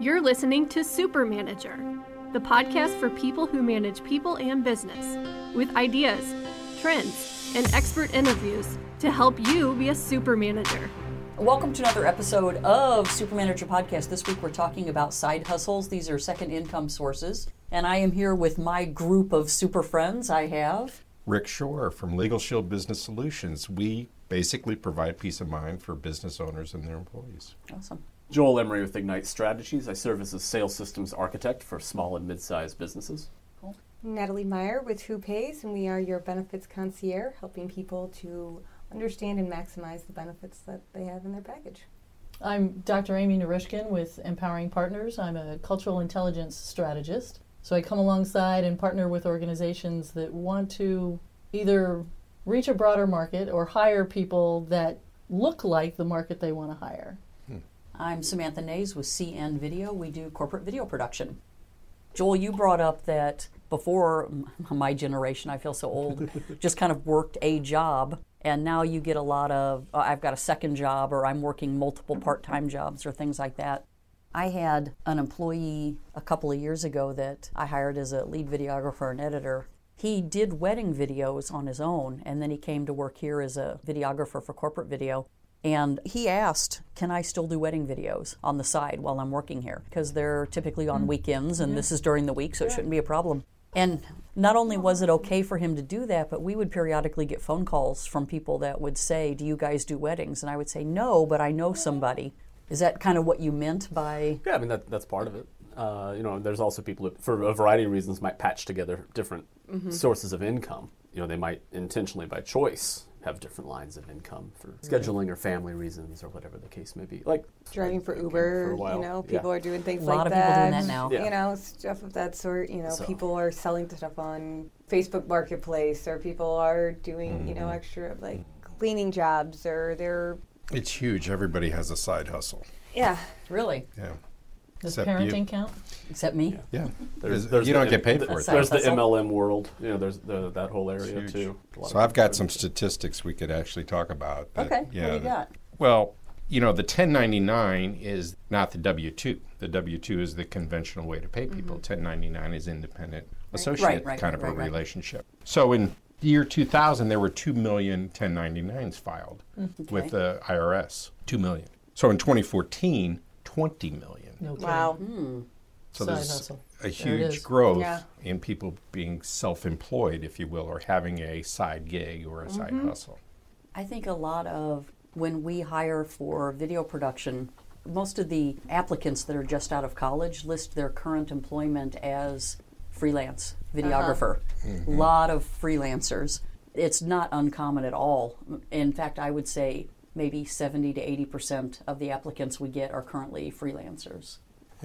You're listening to Super Manager, the podcast for people who manage people and business, with ideas, trends, and expert interviews to help you be a super manager. Welcome to another episode of Super Manager Podcast. This week we're talking about side hustles. These are second income sources. And I am here with my group of super friends. I have Rick Shore from Legal Shield Business Solutions. We basically provide peace of mind for business owners and their employees. awesome. Joel Emery with Ignite Strategies. I serve as a sales systems architect for small and mid-sized businesses. Natalie Meyer with Hoopayz, and we are your benefits concierge, helping people to understand and maximize the benefits that they have in their package. I'm Dr. Amy Narishkin with Empowering Partners. I'm a cultural intelligence strategist. So I come alongside and partner with organizations that want to either reach a broader market or hire people that look like the market they want to hire. I'm Samantha Naes with CN Video. We do corporate video production. Joel, you brought up that before my generation, I feel so old, just kind of worked a job. And now you get a lot of, uh, I've got a second job, or I'm working multiple part time jobs, or things like that. I had an employee a couple of years ago that I hired as a lead videographer and editor. He did wedding videos on his own, and then he came to work here as a videographer for corporate video. And he asked, Can I still do wedding videos on the side while I'm working here? Because they're typically on weekends, and this is during the week, so it shouldn't be a problem. And not only was it okay for him to do that, but we would periodically get phone calls from people that would say, Do you guys do weddings? And I would say, No, but I know somebody. Is that kind of what you meant by Yeah, I mean that, that's part of it. Uh, you know, there's also people that, for a variety of reasons, might patch together different sources of income. You know, they might intentionally, by choice, have different lines of income for scheduling or family reasons or whatever the case may be. Like Driving for for Uber, a while, you know, yeah. people are doing things A lot like of people that. doing that now. Yeah. You know, stuff of that sort. You know, So- people are selling stuff on Facebook Marketplace, or people are doing, you Mm-hmm. know, extra like cleaning jobs, or they're, It's huge. Everybody has a side hustle. yeah. really? Yeah. Does Except you. parenting count? Except me? Yeah. there's, there's you the don't get paid th- for it. Side There's the hustle. MLM world. You know, there's the, that whole area too. So I've got some statistics we could actually talk about. that- Okay, yeah, what do you that- got? Well, you know, the 1099 is not the W 2. The W 2 is the conventional way to pay people. 1099 is independent associate Mm-hmm. Right, right, kind of a right. relationship. So in the year 2000, there were 2 million 1099s filed with the IRS. 2 million. So in 2014, 20 million. No kidding. Wow. So Side there's hustle. a huge is. growth Yeah. in people being self-employed, if you will, or having a side gig or a side mm-hmm. hustle. I think a lot of when we hire for video production, most of the applicants that are just out of college list their current employment as freelance videographer. A lot of freelancers. It's not uncommon at all. In fact, I would say maybe 70 to 80% of the applicants we get are currently freelancers.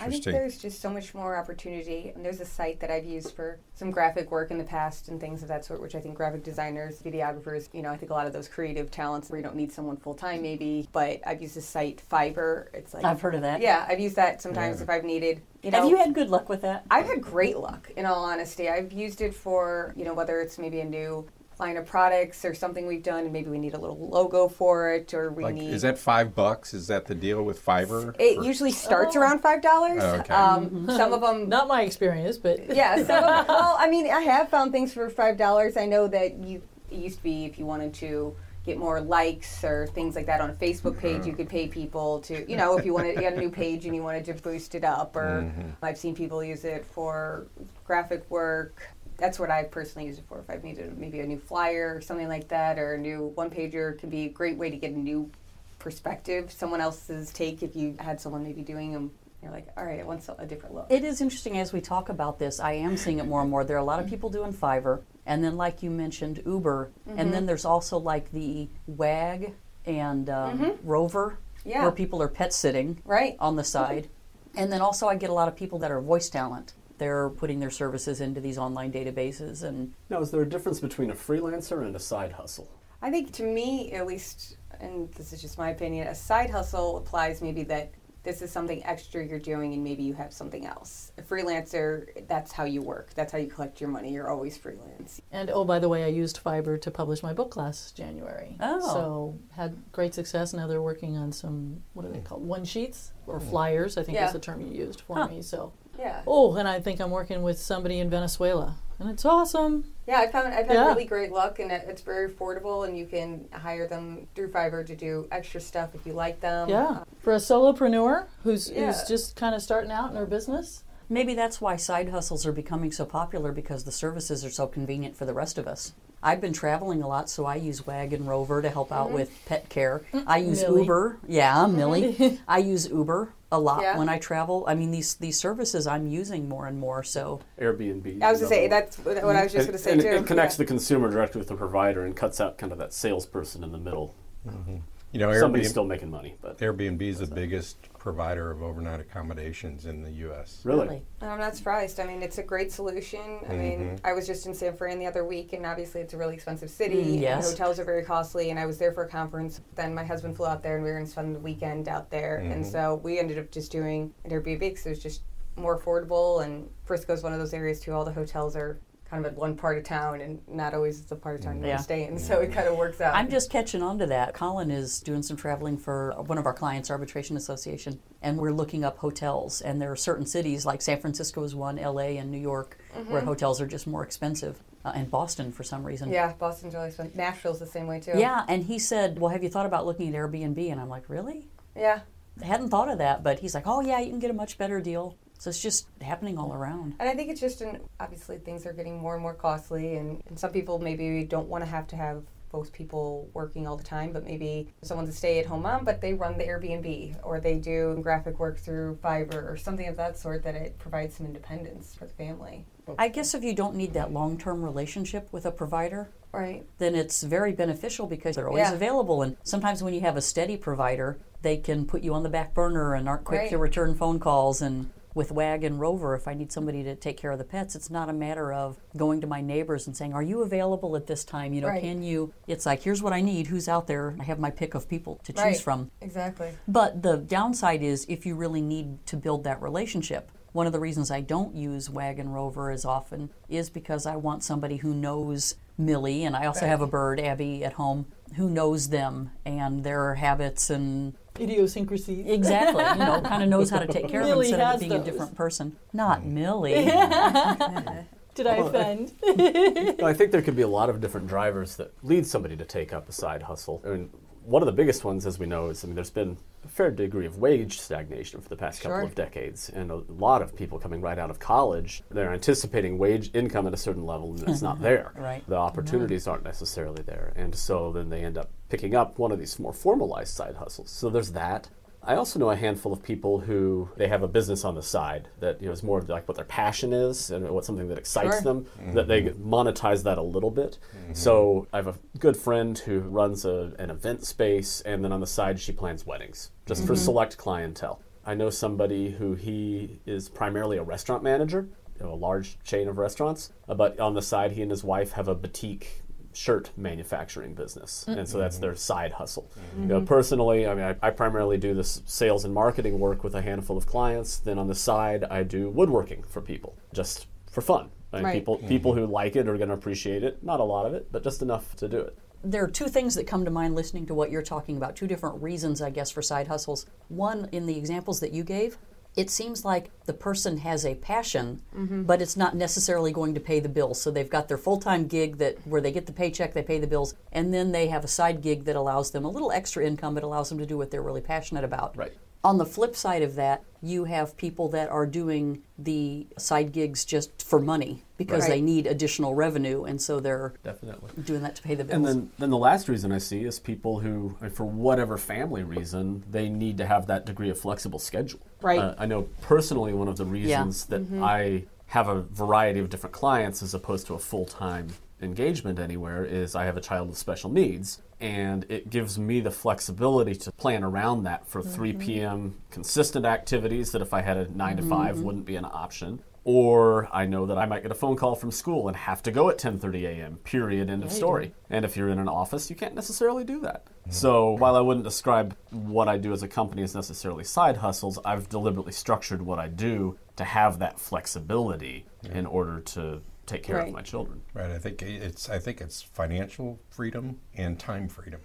I think there's just so much more opportunity. And there's a site that I've used for some graphic work in the past and things of that sort, which I think graphic designers, videographers, you know, I think a lot of those creative talents where you don't need someone full time maybe. But I've used this site, Fiverr. It's like I've heard of that. Yeah, I've used that sometimes Yeah. if I've needed. You know, Have you had good luck with that? I've had great luck, in all honesty. I've used it for, you know, whether it's maybe a new line of products or something we've done, and maybe we need a little logo for it, or we Like, need. is that five bucks? Is that the deal with Fiverr? it Or- usually starts oh. around five dollars. Oh, okay. um, mm-hmm. some of them Not my experience, but yeah. Some of, well, I mean, I have found things for five dollars. I know that you it used to be if you wanted to get more likes or things like that on a Facebook page, mm-hmm. you could pay people to, you know, if you wanted you had a new page and you wanted to boost it up. Or mm-hmm. I've seen people use it for graphic work. That's what I personally use it for. If I've needed maybe a new flyer or something like that, or a new one pager, can be a great way to get a new perspective, someone else's take. If you had someone maybe doing them, you're like, all right, I want a different look. It is interesting as we talk about this. I am seeing it more and more. There are a lot of people doing Fiverr, and then, like you mentioned, Uber, and then there's also like the WAG and um, Rover, Yeah. where people are pet sitting Right. on the side. And then also, I get a lot of people that are voice talent. They're putting their services into these online databases, and Now, is there a difference between a freelancer and a side hustle? I think to me, at least, and this is just my opinion, a side hustle applies maybe that this is something extra you're doing and maybe you have something else. A freelancer, that's how you work. That's how you collect your money. You're always freelance. And oh, by the way, I used Fiverr to publish my book last January. Oh. So had great success. Now they're working on some, what are they hmm. called? One sheets or hmm. flyers, I think Yeah. is the term you used for Huh. me. So, Yeah. oh, and I think I'm working with somebody in Venezuela. And it's awesome. Yeah, I found I've had Yeah. really great luck, and it's very affordable, and you can hire them through Fiverr to do extra stuff if you like them. Yeah. Um, for a solopreneur who's, Yeah. who's just kind of starting out in her business. Maybe that's why side hustles are becoming so popular because the services are so convenient for the rest of us. I've been traveling a lot, so I use Wag and Rover to help Mm-hmm. out with pet care. Mm, I use Millie. Uber. Yeah, mm-hmm. Millie. I use Uber a lot Yeah. when I travel. I mean, these these services I'm using more and more. So Airbnb. I was gonna say one. that's what what I was just gonna say and too. It connects Yeah. the consumer directly with the provider and cuts out kind of that salesperson in the middle. Mm-hmm. You know, Somebody's Airbnb, still making money, but Airbnb is the biggest provider of overnight accommodations in the U.S. really, And I'm not surprised. I mean, it's a great solution. I mean, mm-hmm. I was just in San Fran the other week, and obviously it's a really expensive city. Mm, yes. And hotels are very costly, and I was there for a conference. Then my husband flew out there, and we were going to spend the weekend out there. And mm-hmm. so we ended up just doing an Airbnb because it was just more affordable. And Frisco's one of those areas too. All the hotels are kind of at one part of town, and not always the part of town you Yeah. want to stay in. So it kind of works out. I'm just catching on to that. Colin is doing some traveling for one of our clients, Arbitration Association, and we're looking up hotels. And there are certain cities like San Francisco is one, L.A. and New York, where hotels are just more expensive, uh, and Boston for some reason. yeah, Boston's really expensive. Nashville's the same way too. Yeah, and he said, "Well, have you thought about looking at Airbnb?" And I'm like, "Really? Yeah. I hadn't thought of that." But he's like, "Oh yeah, you can get a much better deal." So it's just happening all around. And I think it's just an obviously things are getting more and more costly, and, and some people maybe don't want to have to have both people working all the time, but maybe someone's a stay-at-home mom, but they run the Airbnb or they do graphic work through Fiverr or something of that sort that it provides some independence for the family. I guess if you don't need that long-term relationship with a provider, Right. then it's very beneficial because they're always Yeah. available. And sometimes when you have a steady provider, they can put you on the back burner and aren't quick to return phone calls. And with WAG and Rover, if I need somebody to take care of the pets, it's not a matter of going to my neighbors and saying, "Are you available at this time? You know, Right. can you?" It's like, "Here's what I need. Who's out there? I have my pick of people to choose Right. from." Exactly. But the downside is if you really need to build that relationship. One of the reasons I don't use Wag and Rover as often is because I want somebody who knows Millie, and I also have a bird, Abby, at home, who knows them and their habits and Idiosyncrasies. exactly, you know, kind of knows how to take care of them Millie instead of has it being a different person. Not hmm. Millie. Did I offend? I think there could be a lot of different drivers that lead somebody to take up a side hustle. I mean, one of the biggest ones, as we know, is I mean, there's been a fair degree of wage stagnation for the past couple of decades, and a lot of people coming right out of college, they're anticipating wage income at a certain level, and it's not there. Right. The opportunities aren't necessarily there, and so then they end up picking up one of these more formalized side hustles. So there's that. I also know a handful of people who they have a business on the side that you know is more like what their passion is and what something that excites Sure. them that they mm-hmm. monetize that a little bit. Mm-hmm. So I have a good friend who runs a, an event space and then on the side she plans weddings just for mm-hmm. select clientele. I know somebody who he is primarily a restaurant manager, you know, a large chain of restaurants, but on the side he and his wife have a boutique shirt manufacturing business, and so that's their mm-hmm. side hustle. Mm-hmm. You know, personally, I mean, I, I primarily do this sales and marketing work with a handful of clients. Then on the side, I do woodworking for people, just for fun. I mean, Right. people mm-hmm. people who like it are going to appreciate it. Not a lot of it, but just enough to do it. there are two things that come to mind listening to what you're talking about, two different reasons, I guess, for side hustles. One, in the examples that you gave, it seems like the person has a passion, but it's not necessarily going to pay the bills. So they've got their full time gig that where they get the paycheck, they pay the bills, and then they have a side gig that allows them a little extra income, but allows them to do what they're really passionate about. Right. On the flip side of that, you have people that are doing the side gigs just for money because they need additional revenue, and so they're Definitely. doing that to pay the bills. And then, then the last reason I see is people who, for whatever family reason, they need to have that degree of flexible schedule. Right. Uh, I know personally one of the reasons that I have a variety of different clients as opposed to a full time engagement anywhere is I have a child with special needs, and it gives me the flexibility to plan around that for 3 mm-hmm. p.m. consistent activities that if I had a 9 to 5 mm-hmm. wouldn't be an option. Or I know that I might get a phone call from school and have to go at 10:30 a.m. Period. End of story. And if you're in an office, you can't necessarily do that. Mm-hmm. So while I wouldn't describe what I do as a company as necessarily side hustles, I've deliberately structured what I do to have that flexibility in order to take care Right. of my children. Right. I think it's I think it's financial freedom and time freedom.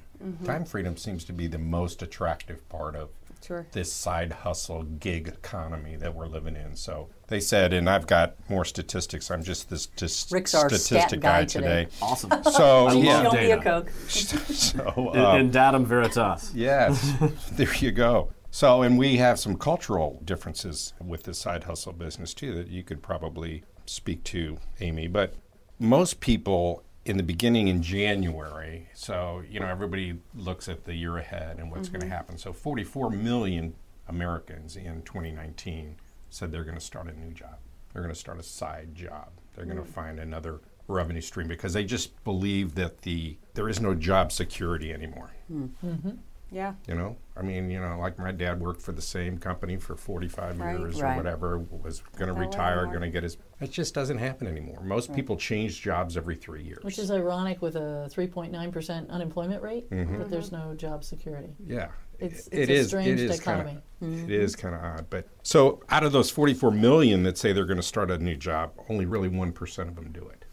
Time freedom seems to be the most attractive part of Sure. this side hustle gig economy that we're living in. So they said, and I've got more statistics. I'm just this just Rick's our statistic stat guy guy today. today. Awesome. So I yeah, love Show me a data. Coke. so in, uh, in datum veritas. Yes, there you go. So, and we have some cultural differences with the side hustle business too that you could probably speak to, Amy. But most people in the beginning in January, so, you know, everybody looks at the year ahead and what's going to mm-hmm. happen. So, 44 million Americans in 2019 said they're going to start a new job. They're going to start a side job. They're going to mm. find another revenue stream because they just believe that the there is no job security anymore. Mm. Mm-hmm. Yeah. You know, I mean, you know, like my dad worked for the same company for 45 Right. years or Right. whatever, was going to retire, going to get his. It just doesn't happen anymore. Most people change jobs every three years. Which is ironic with a 3.9% unemployment rate, Mm-hmm. but there's no job security. yeah, It's- it a is- strange it is dichotomy. Kinda, it is kind of odd, but so out of those 44 million that say they're going to start a new job, only really one percent of them do it.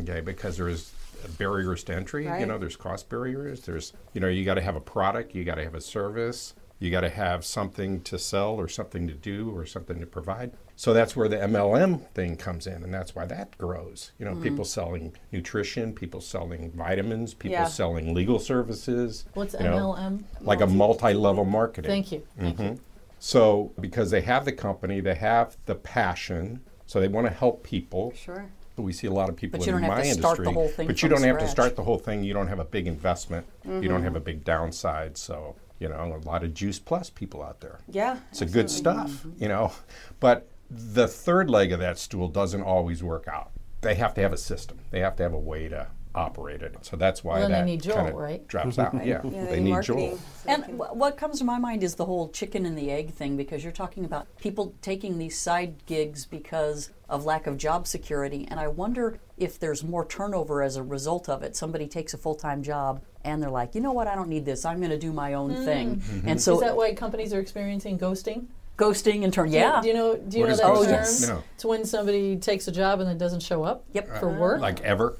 Okay, because there is barriers to entry. You know, there's cost barriers. There's you know, you got to have a product, you got to have a service, you got to have something to sell or something to do or something to provide. So that's where the MLM thing comes in, and that's why that grows. You know, people mm. selling nutrition, people selling vitamins, people Yeah. selling legal services. What's you know, MLM? Like a multi-level marketing. Thank you. Thank mm-hmm. you. So, because they have the company, they have the passion, so they want to help people. Sure. But we see a lot of people in my industry, the whole thing but you don't have to start the whole thing. You don't have a big investment. You don't have a big downside. So, you know, a lot of Juice Plus people out there. Yeah. It's a good stuff, you know. But the third leg of that stool doesn't always work out. They have to have a system. They have to have a way to operate it. So that's why Well, then they that need Joel, kinda right? drops out. Yeah, Yeah, they need marketing, Joel. so And can- wh- what comes to my mind is the whole chicken and the egg thing because you're talking about people taking these side gigs because of lack of job security. And I wonder if there's more turnover as a result of it. Somebody takes a full time job and they're like, you know what, I don't need this. I'm going to do my own thing. Mm-hmm. And so Is that why companies are experiencing ghosting? ghosting and turn, Do you- yeah. Do you know? Do you What know is that ghosting? term? yes. No. It's when somebody takes a job and then doesn't show up Yep. for work. Like ever.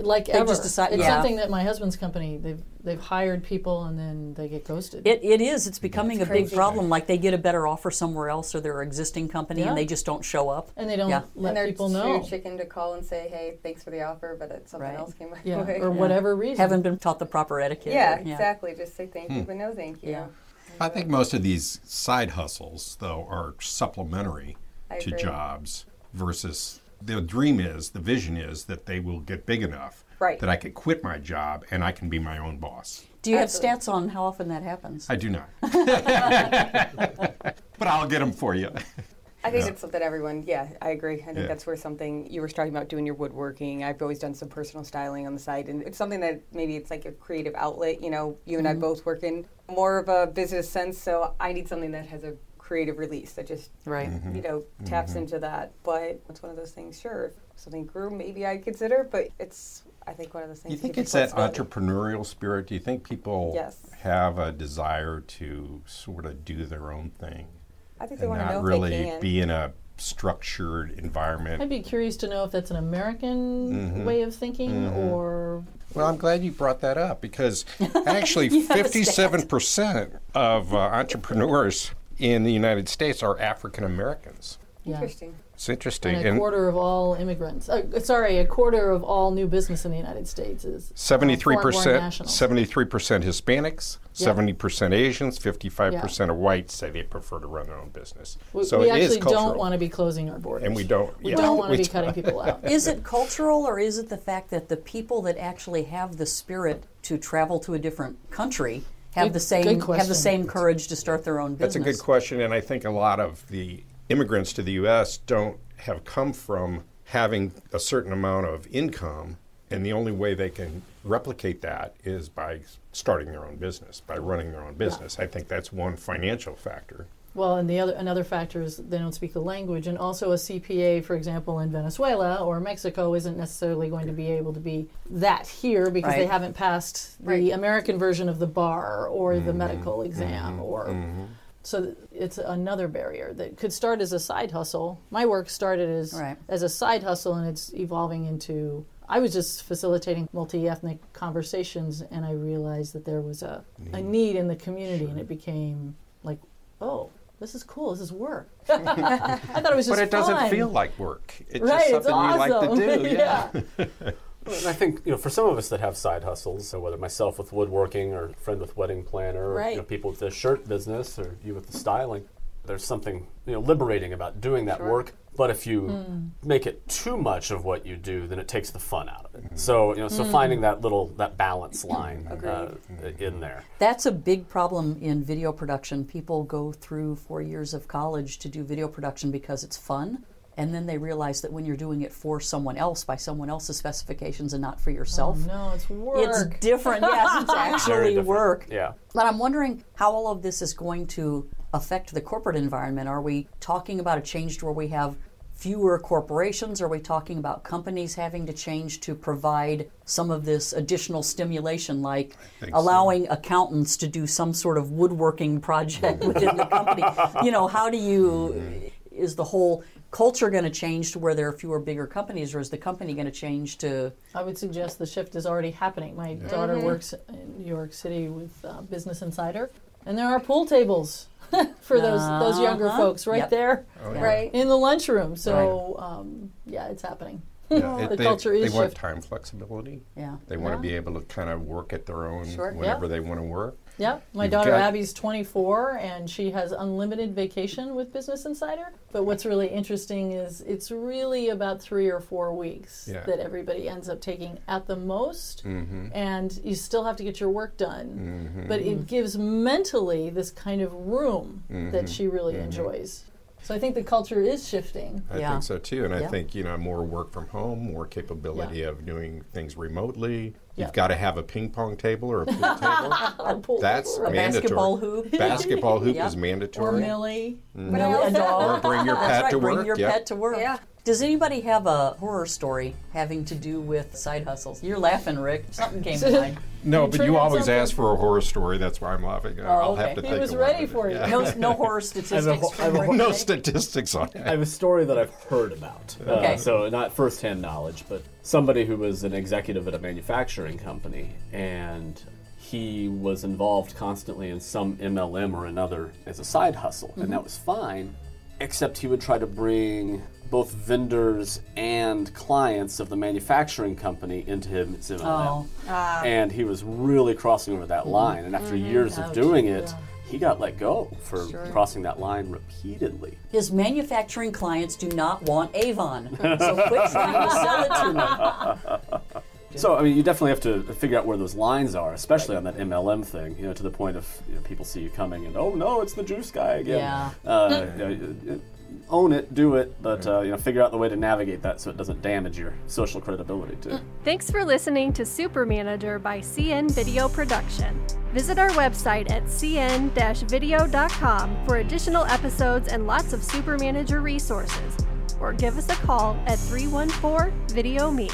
Like They ever. just decide- it's yeah. something that my husband's company they've they've hired people and then they get ghosted. It, it is. It's becoming a big problem. Like they get a better offer somewhere else or their existing company Yeah. and they just don't show up. and they don't Yeah. let and they're people too know. chicken to call and say, "Hey, thanks for the offer," but it's something Right. else came my Yeah, way. or whatever reason. Haven't been taught the proper etiquette. yeah, or- exactly. Just say thank you, hmm. but no thank you. Yeah. I think most of these side hustles, though, are supplementary I to agree. jobs versus the dream is, the vision is that they will get big enough Right. that I could quit my job and I can be my own boss. Do you have stats on how often that happens? I do not. but I'll get them for you. I think Yeah. it's something everyone. Yeah, I agree. I think Yeah. that's where something you were talking about doing your woodworking. I've always done some personal styling on the side, and it's something that maybe it's like a creative outlet. You know, you and I mm-hmm. both work in more of a business sense, so I need something that has a creative release that just Right. Mm-hmm. you know taps into that. But it's one of those things. Sure, if something grew, maybe I'd consider, but it's I think one of those things. You think it's that entrepreneurial spirit? Do you think people Yes. have a desire to sort of do their own thing I think they and want to know not if really they can. be in a structured environment? I'd be curious to know if that's an American Mm-hmm. way of thinking or Well, I'm glad you brought that up because actually, You have a 57% of uh, entrepreneurs in the United States are African Americans. yeah. Interesting. It's interesting. And a quarter of all immigrants. Uh, sorry, a quarter of all new business in the United States is uh, Seventy-three foreign-born percent, seventy-three percent Hispanics, Yeah. seventy percent Asians, fifty-five percent of whites say they prefer to run their own business. We, so we it is actually cultural, don't want to be closing our borders. and we don't. We yeah, don't want to be cutting people out. Is it cultural or is it the fact that the people that actually have the spirit to travel to a different country have Good- the same have the same courage to start their own business? That's a good question, and I think a lot of the immigrants to the U.S. don't have come from having a certain amount of income, and the only way they can replicate that is by starting their own business, by running their own business. I think that's one financial factor. Well, and the other another factor is they don't speak the language, and also a CPA, for example, in Venezuela or Mexico, isn't necessarily going to be able to be that here because they haven't passed the Right. American version of the bar or the mm-hmm. medical mm-hmm. exam, or mm-hmm. so it's another barrier that could start as a side hustle. My work started as Right. as a side hustle, and it's evolving into. I was just facilitating multi ethnic conversations, and I realized that there was a, a mm. need in the community, and it became like, this is cool. This is work. I thought it was just But it doesn't feel like work. It's right. just It's something you like awesome. to do. Yeah. Well, and I think you know, for some of us that have side hustles, so whether myself with woodworking or a friend with wedding planner, or you Right. know, people with the shirt business, or you with the styling, there's something you know liberating about doing that work. But if you Hmm. make it too much of what you do, then it takes the fun out of it. Mm-hmm. So you know, so finding that little that balance line uh, in there. That's a big problem in video production. People go through four years of college to do video production because it's fun. And then they realize that when you're doing it for someone else by someone else's specifications and not for yourself, Oh, no, it's work. it's different. Yes, it's actually work. Yeah. But I'm wondering how all of this is going to affect the corporate environment. Are we talking about a change to where we have fewer corporations? Are we talking about companies having to change to provide some of this additional stimulation, like think so. allowing accountants to do some sort of woodworking project within the company? You know, how do you, mm-hmm. is the whole culture going to change to where there are fewer bigger companies, or is the company going to change to I would suggest the shift is already happening. My daughter works in New York City with uh, Business Insider, and there are pool tables for those those younger Uh-huh. folks right Yep. there Right. in the lunchroom. So um, yeah, it's happening. Yeah, it- The they, culture is They want shift- time flexibility. Yeah. They want to be able to kind of work at their own Sure. whenever Yeah. they want to work. Yeah, my You've daughter Abby's 24 and she has unlimited vacation with Business Insider. But what's really interesting is it's really about three or four weeks Yeah. that everybody ends up taking at the most. Mm-hmm. And you still have to get your work done. But it gives mentally this kind of room Mm-hmm. that she really enjoys. So I think the culture is shifting. I Yeah. think so too, and I think you know more work from home, more capability Yeah. of doing things remotely. Yeah. You've got to have a ping pong table or a pool table. Or pool That's table, a mandatory. basketball hoop? Basketball hoop Yep. is or mandatory. Millie, mm-hmm. But I Millie a dog. or bring your pet right. to Bring work. your yep. pet to work. Yeah. Does anybody have a horror story having to do with side hustles? You're laughing, Rick. Something came to mind. No, but you always something. ask for a horror story. That's why I'm laughing. I'll okay. have to He think was of one ready of it. for you. Yeah. No, no horror statistics. I have from a no statistics on it. I have a story that I've heard about. Uh, Okay. so not firsthand knowledge, but somebody who was an executive at a manufacturing company and he was involved constantly in some MLM or another as a side hustle, and that was fine, except he would try to bring both vendors and clients of the manufacturing company into his MLM. Oh, and he was really crossing over that line. And after years of doing it, Yeah. he got let go for crossing that line repeatedly. his manufacturing clients do not want Avon, so quit trying to sell it to me. So I mean, you definitely have to figure out where those lines are, especially on that MLM thing. You know, to the point of you know, people see you coming and oh no, it's the juice guy again. Yeah. Uh, you know, own it, do it, but uh, you know, figure out the way to navigate that so it doesn't damage your social credibility too. Thanks for listening to Super Manager by CN Video Production. Visit our website at cn-video.com for additional episodes and lots of Super Manager resources, or give us a call at 314 Video Me.